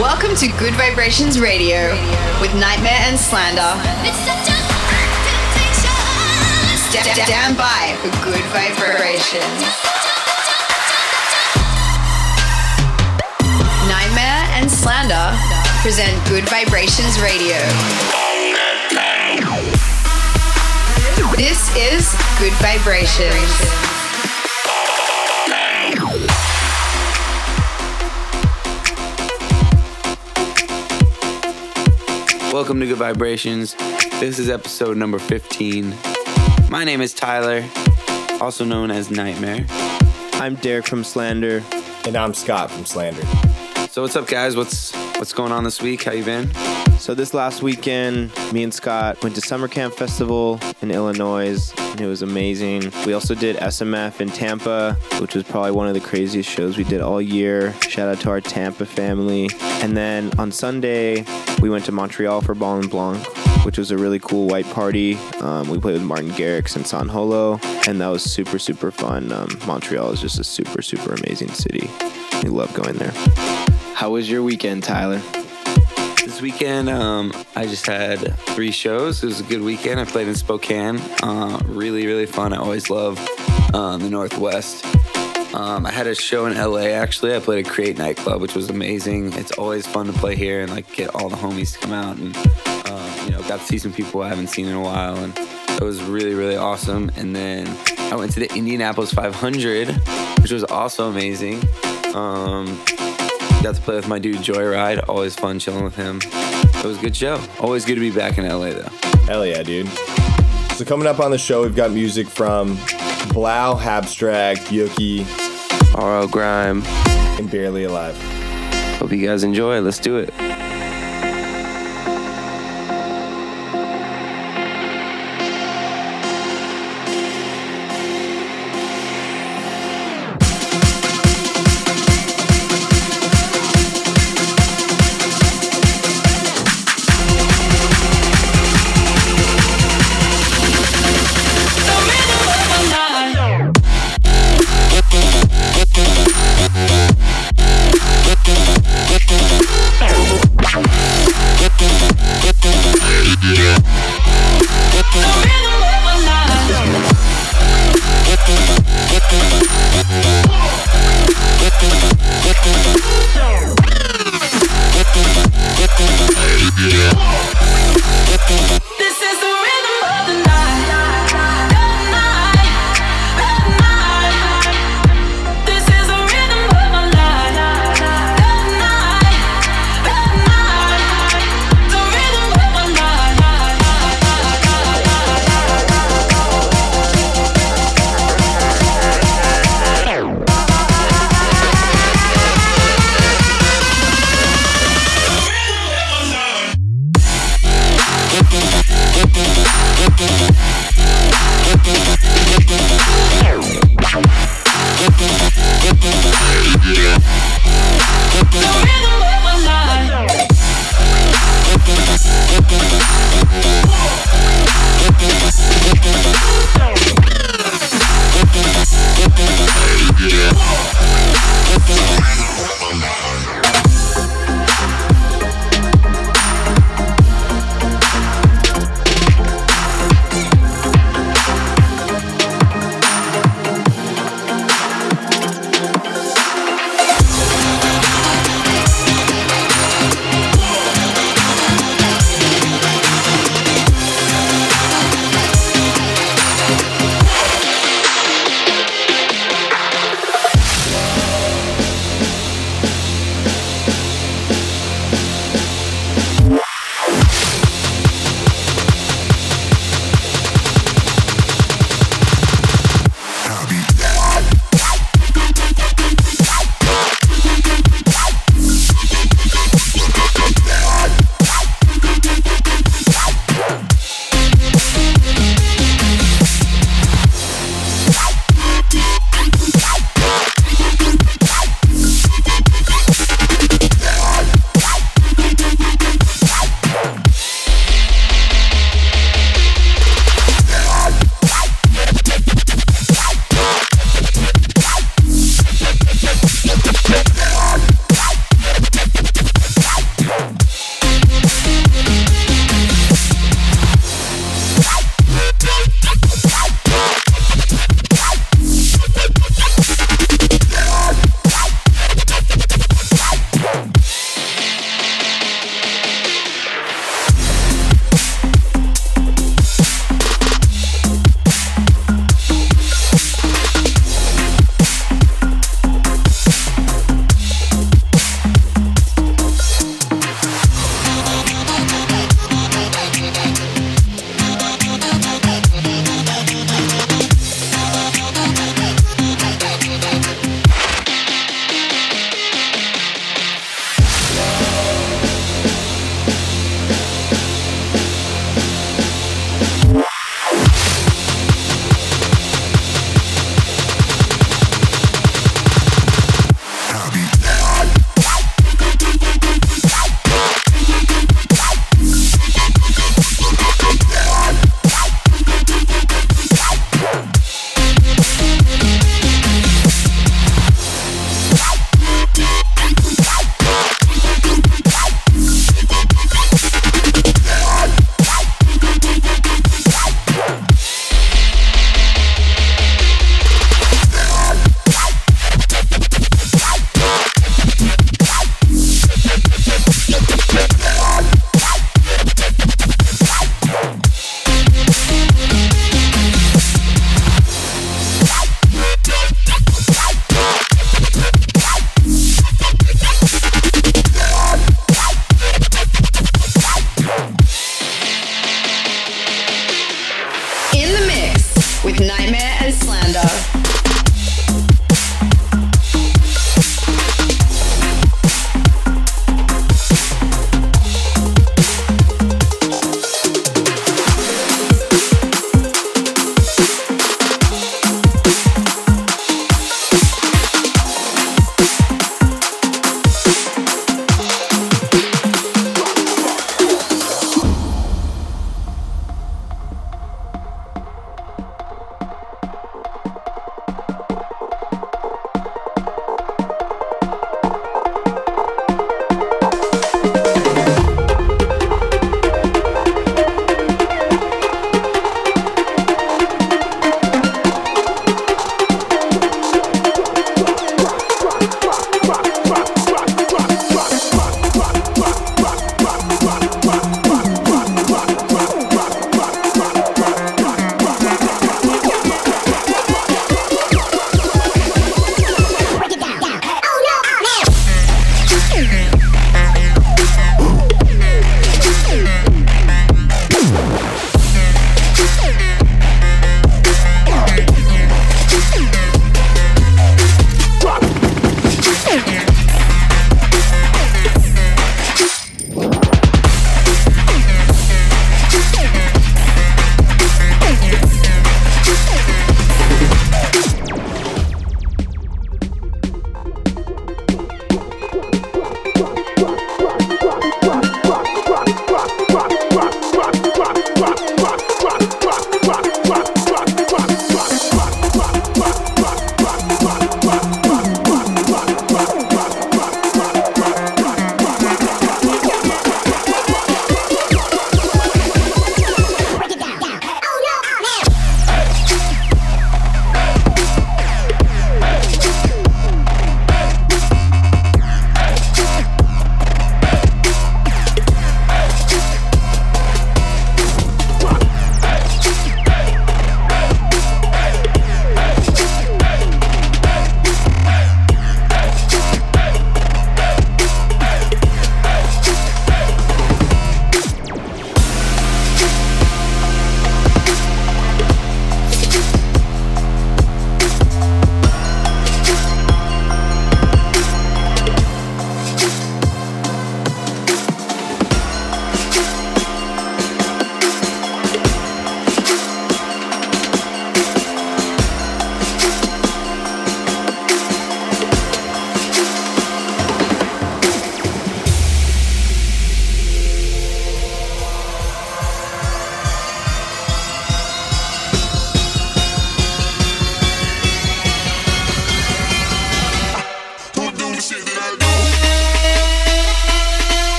Welcome to Gud Vibrations Radio with NGHTMRE and Slander. Sta- Stand by for Gud Vibrations. NGHTMRE and Slander present Gud Vibrations Radio. This is Gud Vibrations. Welcome to Gud Vibrations. This is episode number 15. My name is Tyler, also known as NGHTMRE. I'm Derek from Slander. And I'm Scott from Slander. So what's up guys? What's what's going on this week? How you been? So this last weekend, me and Scott went to Summer Camp Festival in Illinois, and it was amazing. We also did SMF in Tampa, which was probably one of the craziest shows we did all year. Shout out to our Tampa family. And then on Sunday, we went to Montreal for Bal en Blanc, which was a really cool white party. Um, we played with Martin Garrix and San Holo, and that was super, super fun. Um, Montreal is just a super, super amazing city. We love going there. How was your weekend, Tyler? Weekend, um, I just had three shows. It was a good weekend. I played in Spokane. Uh, really, really fun. I always love uh, the Northwest. Um, I had a show in LA actually. I played at Create nightclub, which was amazing. It's always fun to play here and like get all the homies to come out and uh, you know got to see some people I haven't seen in a while, and it was really really awesome. And then I went to the Indianapolis 500, which was also amazing. Um, got to play with my dude Joyride. Always fun chilling with him. It was a good show. Always good to be back in LA though. Hell yeah, dude. So coming up on the show, we've got music from 3LAU, Abstract, Yuki, RL Grime. and Barely Alive. Hope you guys enjoy. Let's do it.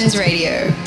Vibrations Radio.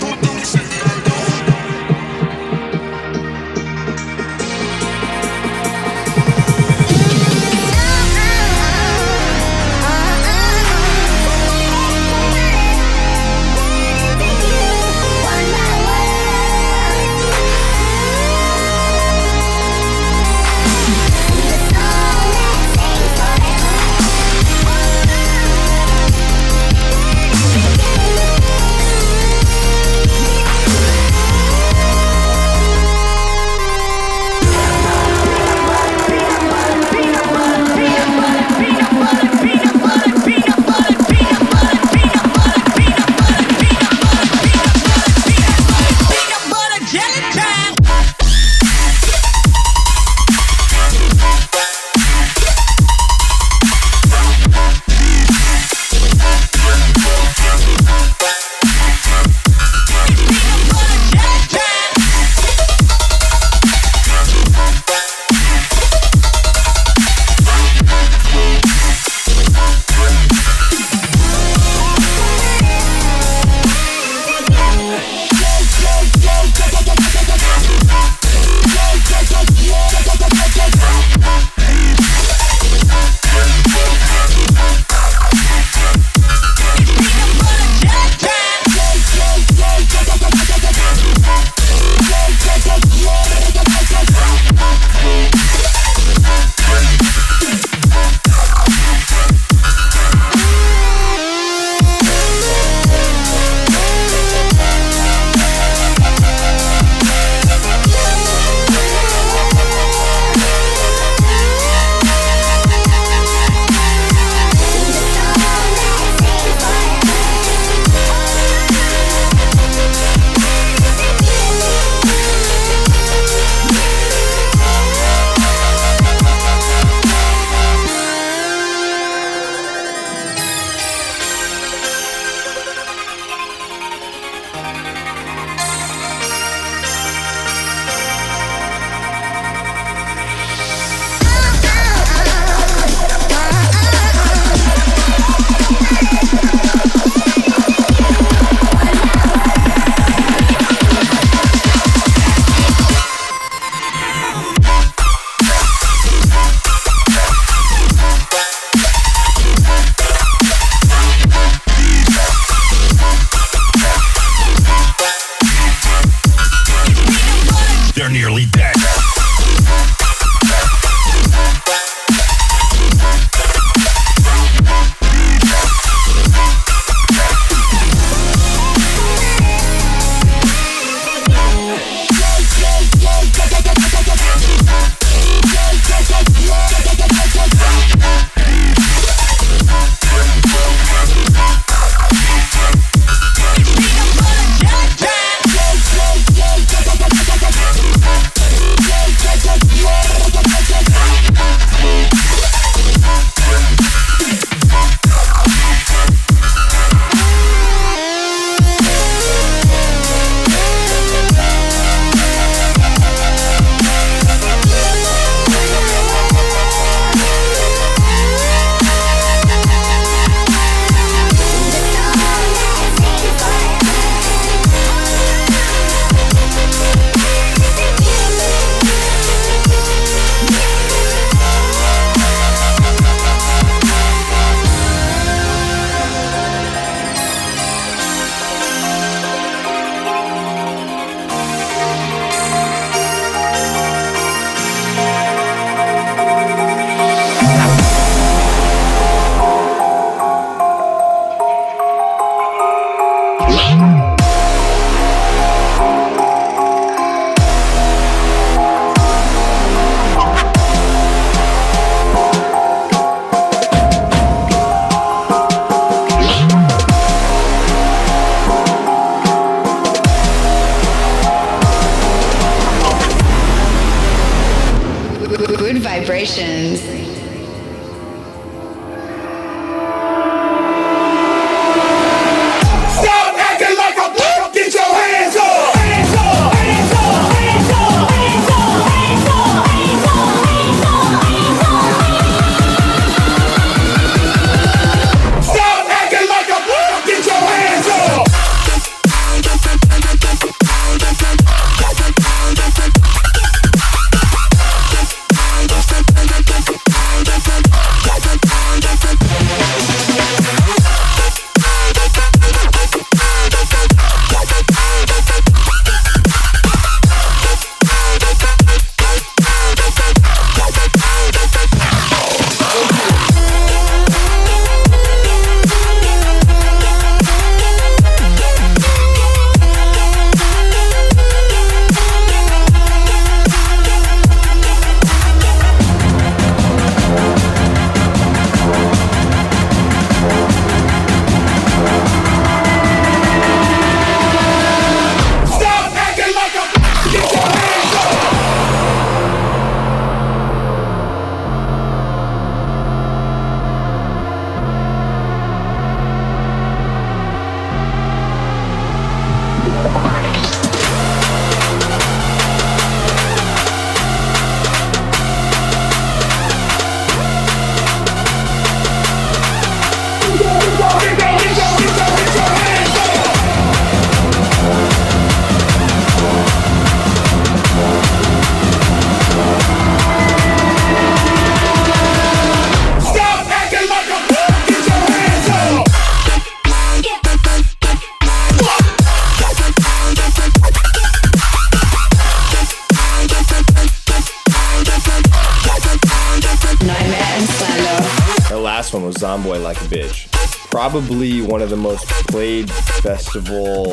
Of the most played festival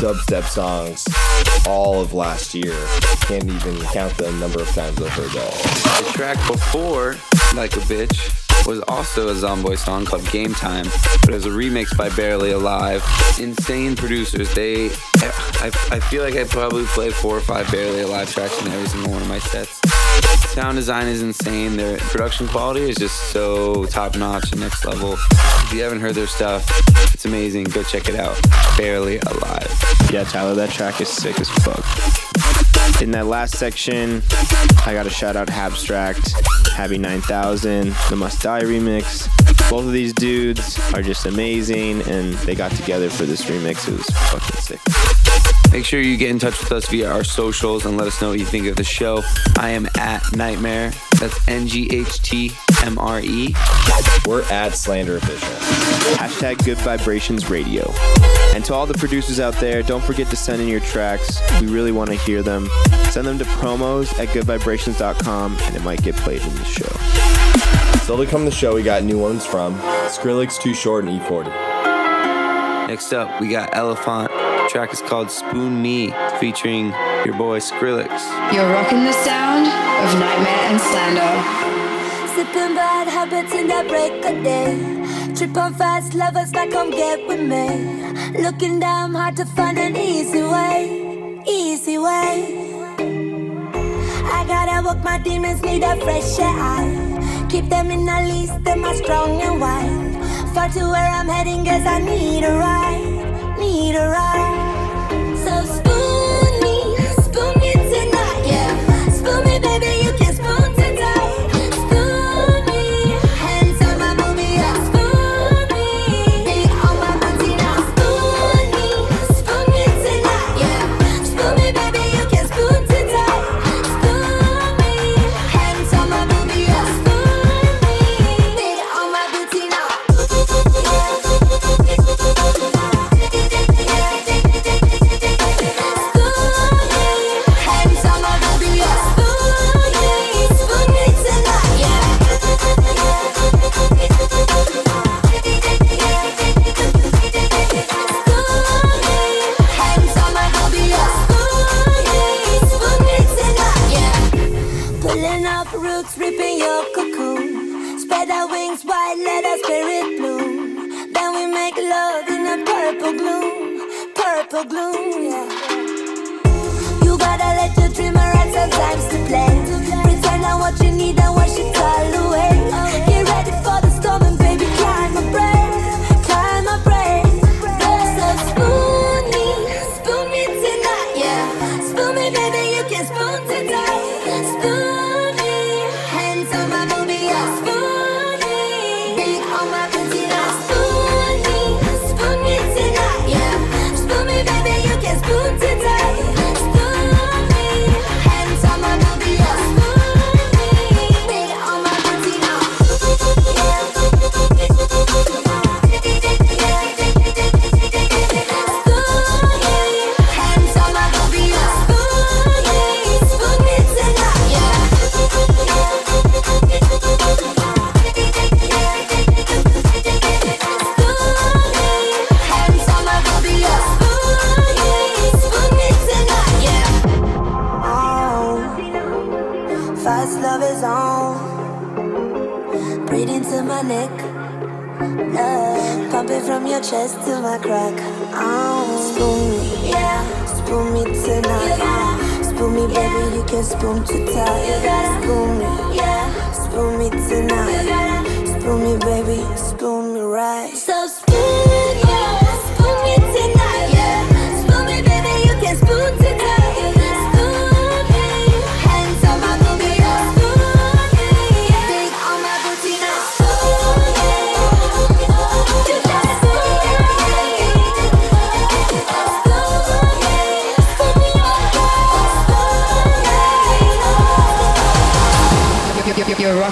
dubstep songs all of last year. Can't even count the number of times I've heard that. The track before, Like a Bitch, was also a Zomboy song called Game Time, but it was a remix by Barely Alive. Insane producers. They, I, I feel like I probably play four or five Barely Alive tracks in every single one of my sets. Sound design is insane. Their production quality is just so top notch and next level. If you haven't heard their stuff, it's amazing. Go check it out. Barely Alive. Yeah, Tyler, that track is sick as fuck. In that last section, I got to shout out Abstract, Happy 9000, the Must Die remix. Both of these dudes are just amazing, and they got together for this remix. It was fucking sick. Make sure you get in touch with us via our socials and let us know what you think of the show. I am at NGHTMRE. That's N G H T M R E. We're at Slander Official. Hashtag Gud Vibrations Radio. And to all the producers out there, don't forget to send in your tracks. We really want to hear them. Send them to promos at goodvibrations.com and it might get played in the show. Still to come the show, we got new ones from Skrillex, Too Short, and E E40. Next up, we got Elephant. The track is called Spoon Me, featuring your boy Skrillex. You're rocking the sound of NGHTMRE and Slander. Sipping bad habits in that break a day. Trip on fast lovers like come get with me. Looking down hard to find an easy way, easy way. I gotta walk my demons, need a fresh eye. Keep them in a lease, them are strong and wild. Far to where I'm heading, guess I need a ride, need a ride. purple gloom, purple gloom, yeah. You gotta let your dream arise sometimes to play. Pretend that what you need and what you call away. Your chest to my crack. Oh, spoon me, yeah. Spoon me tonight. Spoon me, baby, you can spoon too tight. You gotta spoon me, yeah. Spoon me tonight. Spoon me, baby, spoon me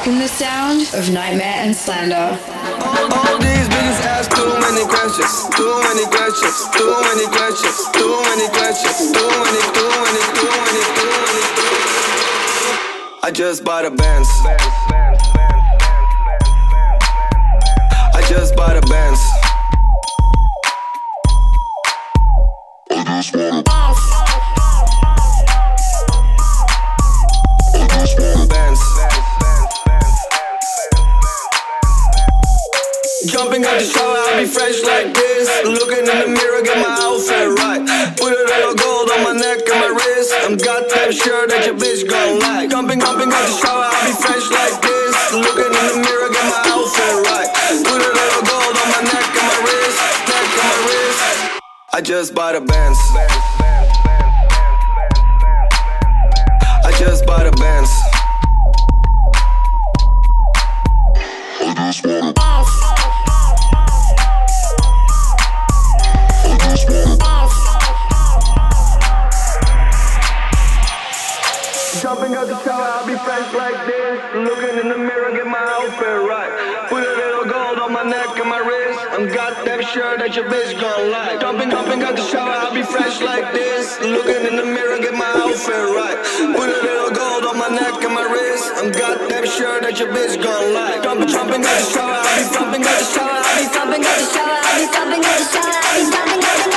you're- you're rocking the sound of NGHTMRE and Slander. All these bitches ask too many questions, too many questions, too many questions, too many questions, too many, too many, too many, too many. I just bought a Benz. I just bought a Benz. Benz. Jumping out the shower, I'll be fresh like this. Looking in the mirror, get my outfit right. Put a little gold on my neck and my wrist. I'm goddamn sure that your bitch gon' like. Jumping, jumping out the shower, I'll be fresh like this. Looking in the mirror, get my outfit right. Put a little gold on my neck and my wrist, neck and my wrist. I just bought a Benz. I just bought a Benz. Jumping that your bitch gon' like. Jumping, jumping out the shower, I'll be fresh like this. Looking in the mirror, get my outfit right. Put a little gold on my neck and my wrist. I'm goddamn sure that your bitch gon' like. Jumping, jumping out the shower, I'll be thumping out the shower, I'll be thumping out the shower, I'll be thumping out the shower, I'll be thumping out the thumping,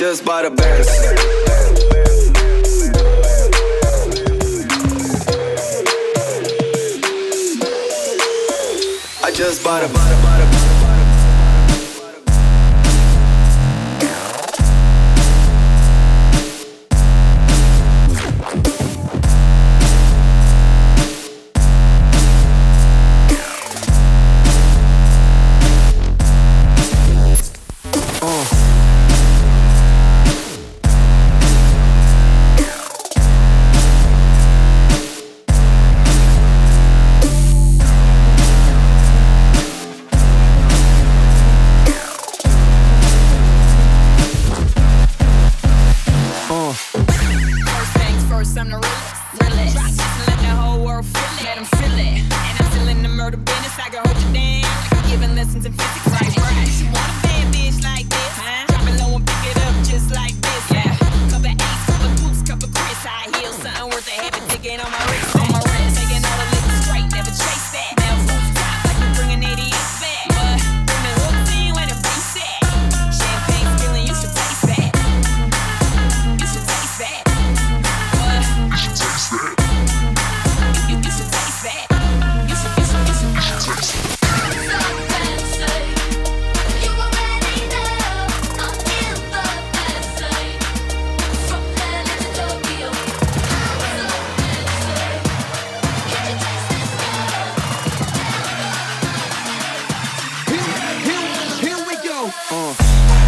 just bought a Benz. I just bought a bought uh.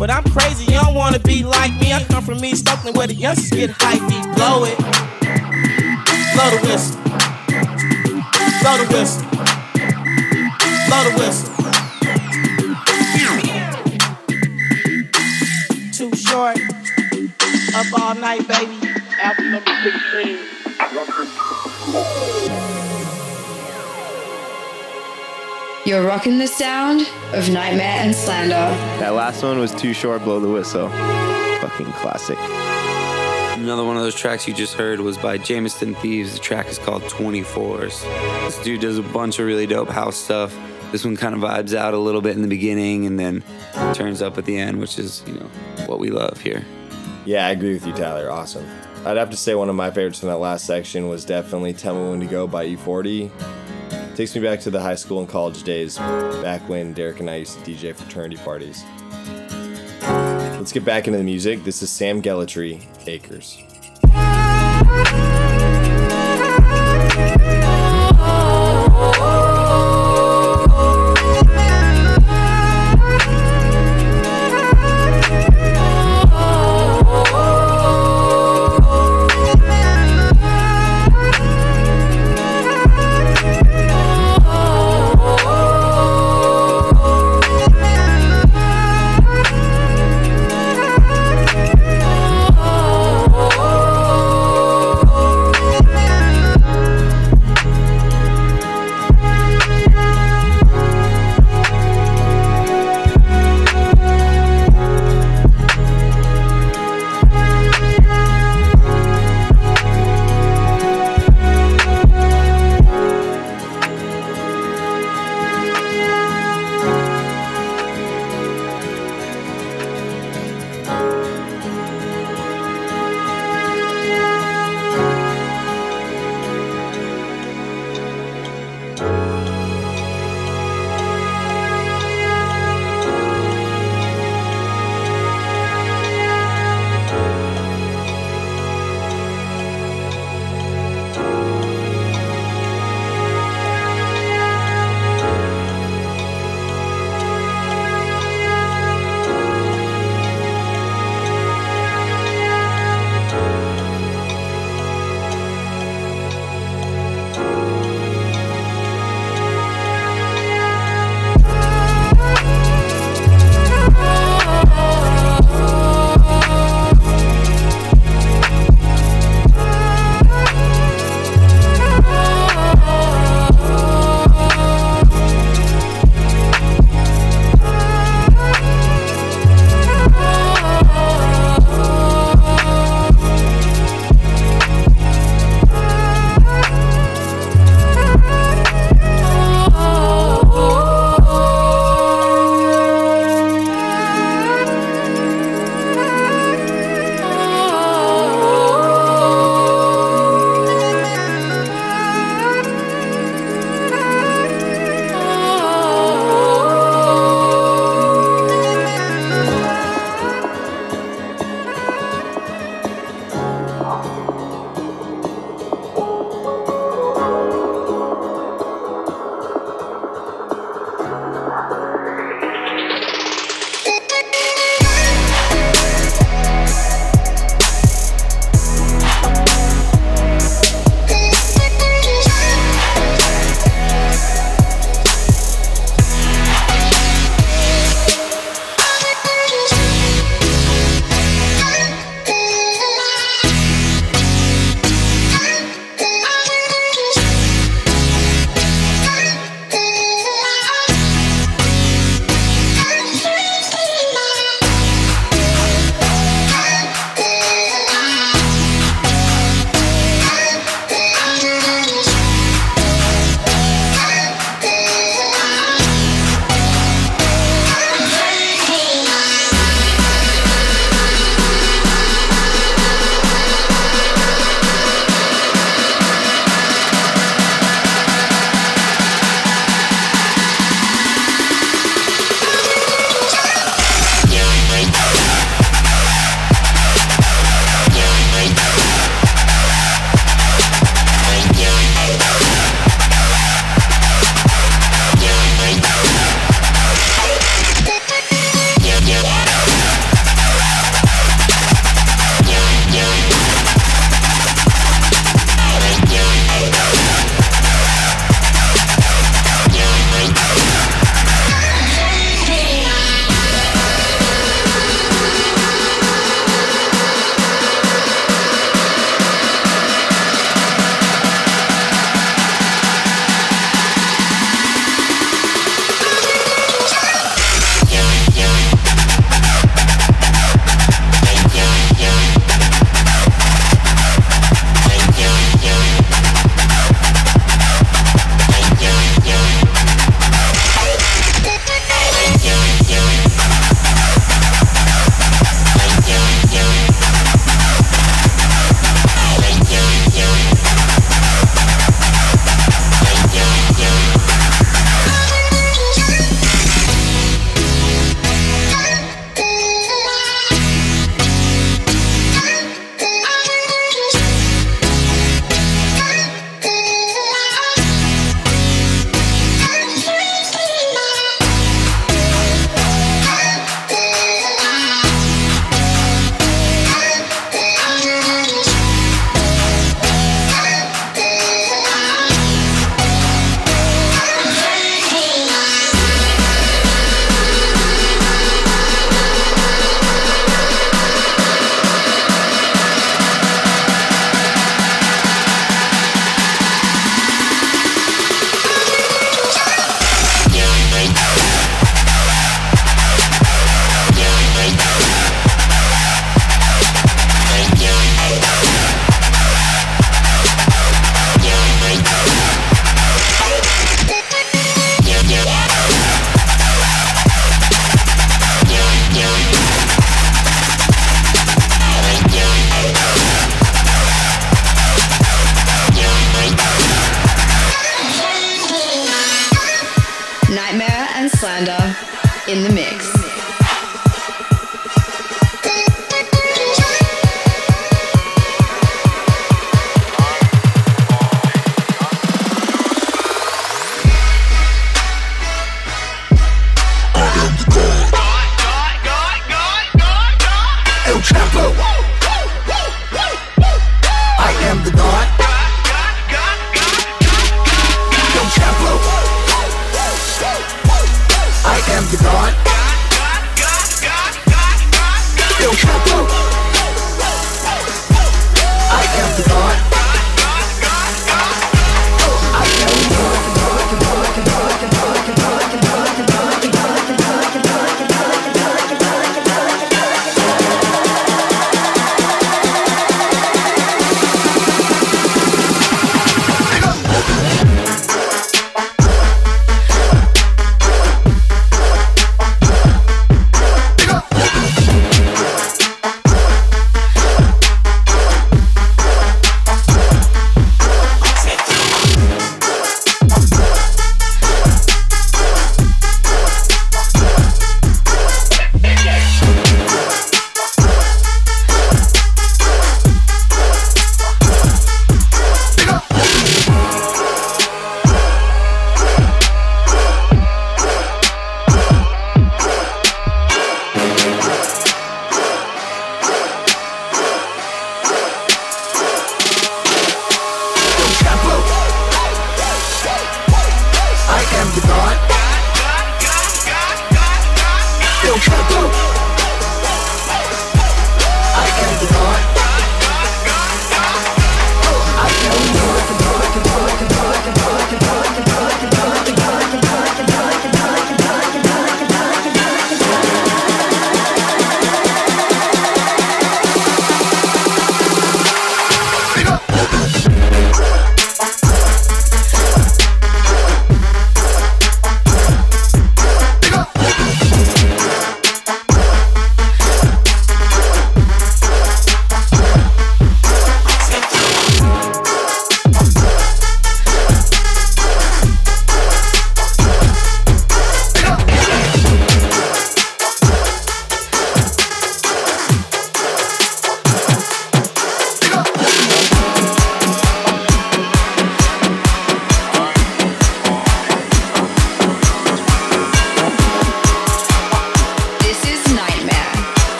But I'm crazy, you don't wanna be like me. I come from East Oakland where the youngsters get hyped. We blow it. Blow the whistle. Blow the whistle. Blow the whistle. Too short. Up all night, baby. Album number 16. You're rocking the sound of NGHTMRE and Slander. That last one was too short. Blow the whistle. Fucking classic. Another one of those tracks you just heard was by Jameson Thieves. The track is called 24s. This dude does a bunch of really dope house stuff. This one kind of vibes out a little bit in the beginning and then turns up at the end, which is, you know, what we love here. Yeah, I agree with you, Tyler. Awesome. I'd have to say one of my favorites from that last section was definitely Tell Me When to Go by E-40. Takes me back to the high school and college days, back when Derek and I used to DJ fraternity parties. Let's get back into the music. This is Sam Gellaitry, Acres.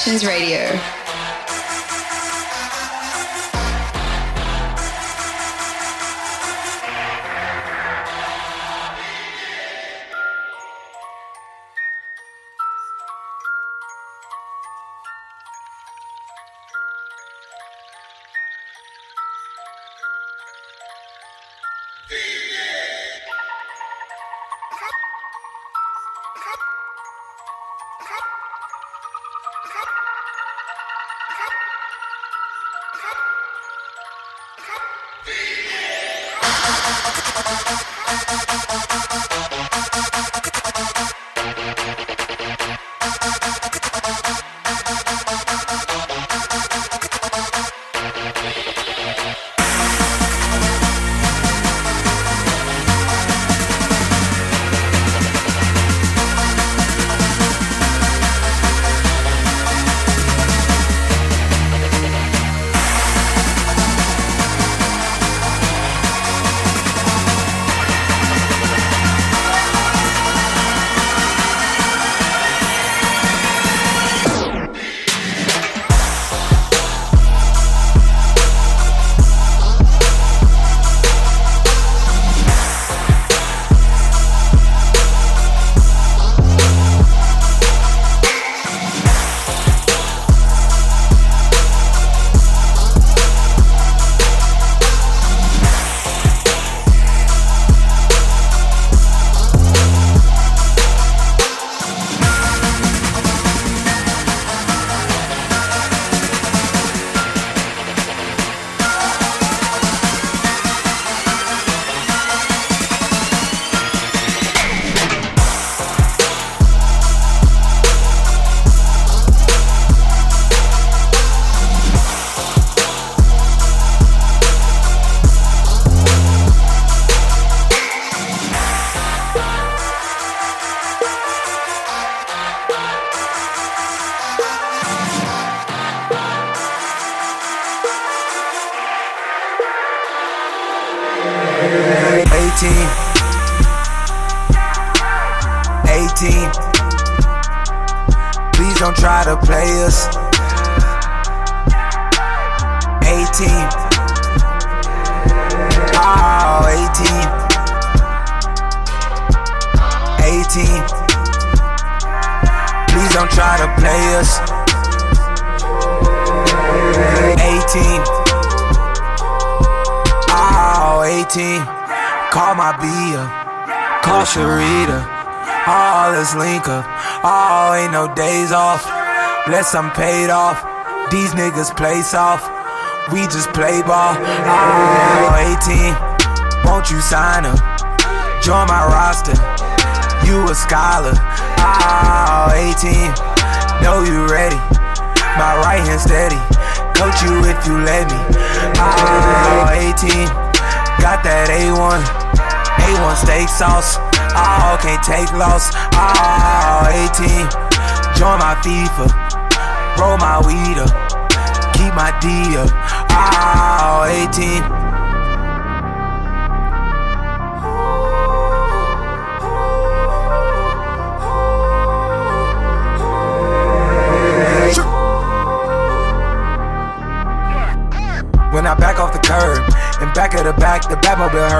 Gud Vibrations Radio. Please don't try to play us. Eighteen. Oh, eighteen. Eighteen. Please don't try to play us. Eighteen. Oh, 18. Call my B up. Call Sharita. All this link up. Oh, ain't no days off. Unless I'm paid off. These niggas play soft. We just play ball. Oh, 18. Won't you sign up? Join my roster. You a scholar. Oh, 18. Know you ready. My right hand steady. Coach you if you let me. Oh, 18. Got that A1. A1 steak sauce. Oh, can't take loss. Oh, 18. Join my FIFA. Roll my weed up. Keep my D up. Oh, 18. When I back off the curb and back of the back, the Batmobile heard.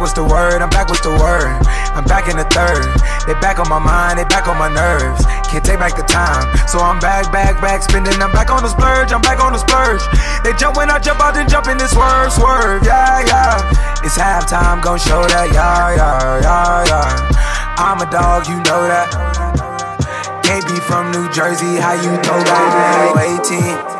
What's the word? I'm back, what's the word? I'm back in the third. They back on my mind, they back on my nerves. Can't take back the time. So I'm back, back, back, spinning. I'm back on the splurge, I'm back on the splurge. They jump when I jump out, then jump in this swerve, swerve. Yeah, yeah. It's halftime, gon' show that. Yeah, yeah, yeah, yeah. I'm a dog, you know that. Be from New Jersey, how you throw that? 18. 18.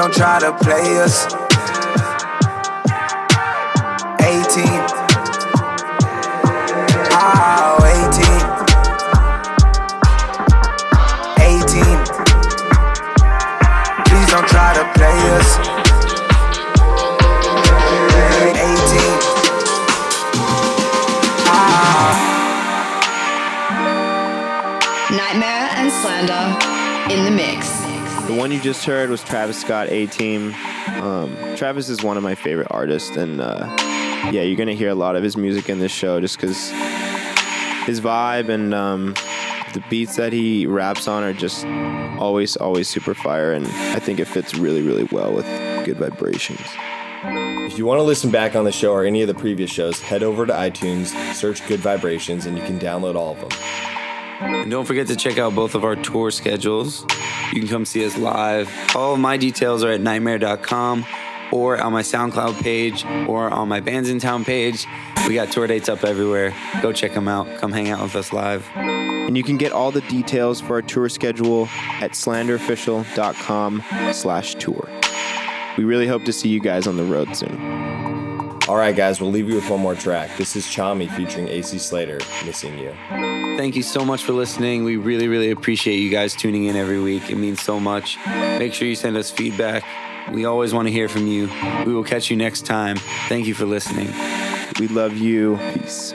Don't try to play us. 18. Oh, 18. 18. Please don't try to play us. 18. Ah. NGHTMRE and Slander in the mix. The one you just heard was Travis Scott, A Team. Um, Travis is one of my favorite artists, and uh, yeah, you're gonna hear a lot of his music in this show just because his vibe and um, the beats that he raps on are just always, always super fire, and I think it fits really, really well with Gud Vibrations. If you want to listen back on the show or any of the previous shows, head over to iTunes, search Gud Vibrations, and you can download all of them. And don't forget to check out both of our tour schedules. You can come see us live. All of my details are at nghtmre.com or on my SoundCloud page or on my Bandsintown page. We got tour dates up everywhere. Go check them out. Come hang out with us live. And you can get all the details for our tour schedule at slanderofficial.com slash tour. We really hope to see you guys on the road soon. All right, guys, we'll leave you with one more track. This is Chami featuring AC Slater, Missing You. Thank you so much for listening. We really, really appreciate you guys tuning in every week. It means so much. Make sure you send us feedback. We always want to hear from you. We will catch you next time. Thank you for listening. We love you. Peace.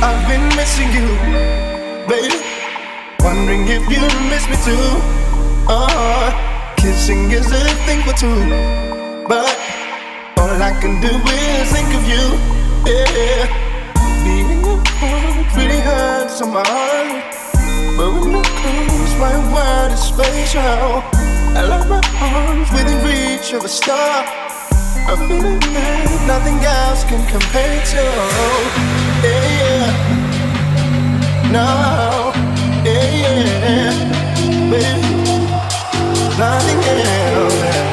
I've been missing you, baby. Wondering if you miss me too. Uh, kissing is a thing for two, but all I can do is think of you. Yeah, being apart really hurts on my heart. But when you're close, my world is spatial. I like my arms within reach of a star. A feeling that nothing else can compare to. Yeah, yeah. No, yeah, yeah. Baby, nothing else.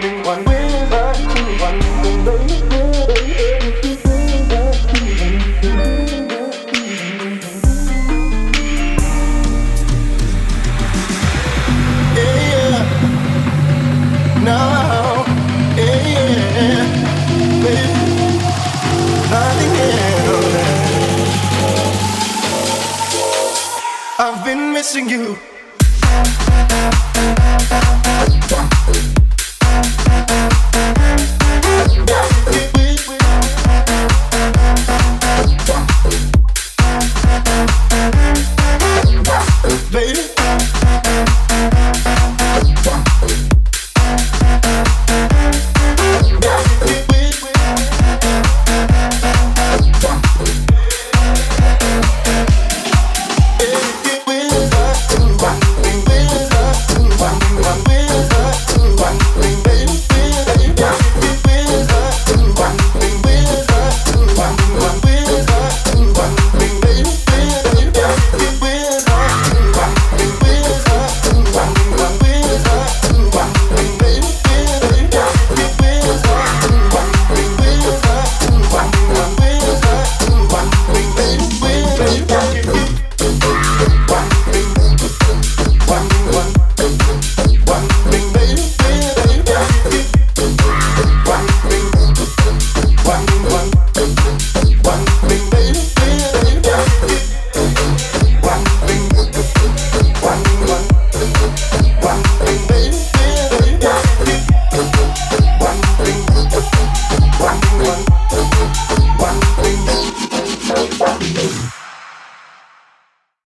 No,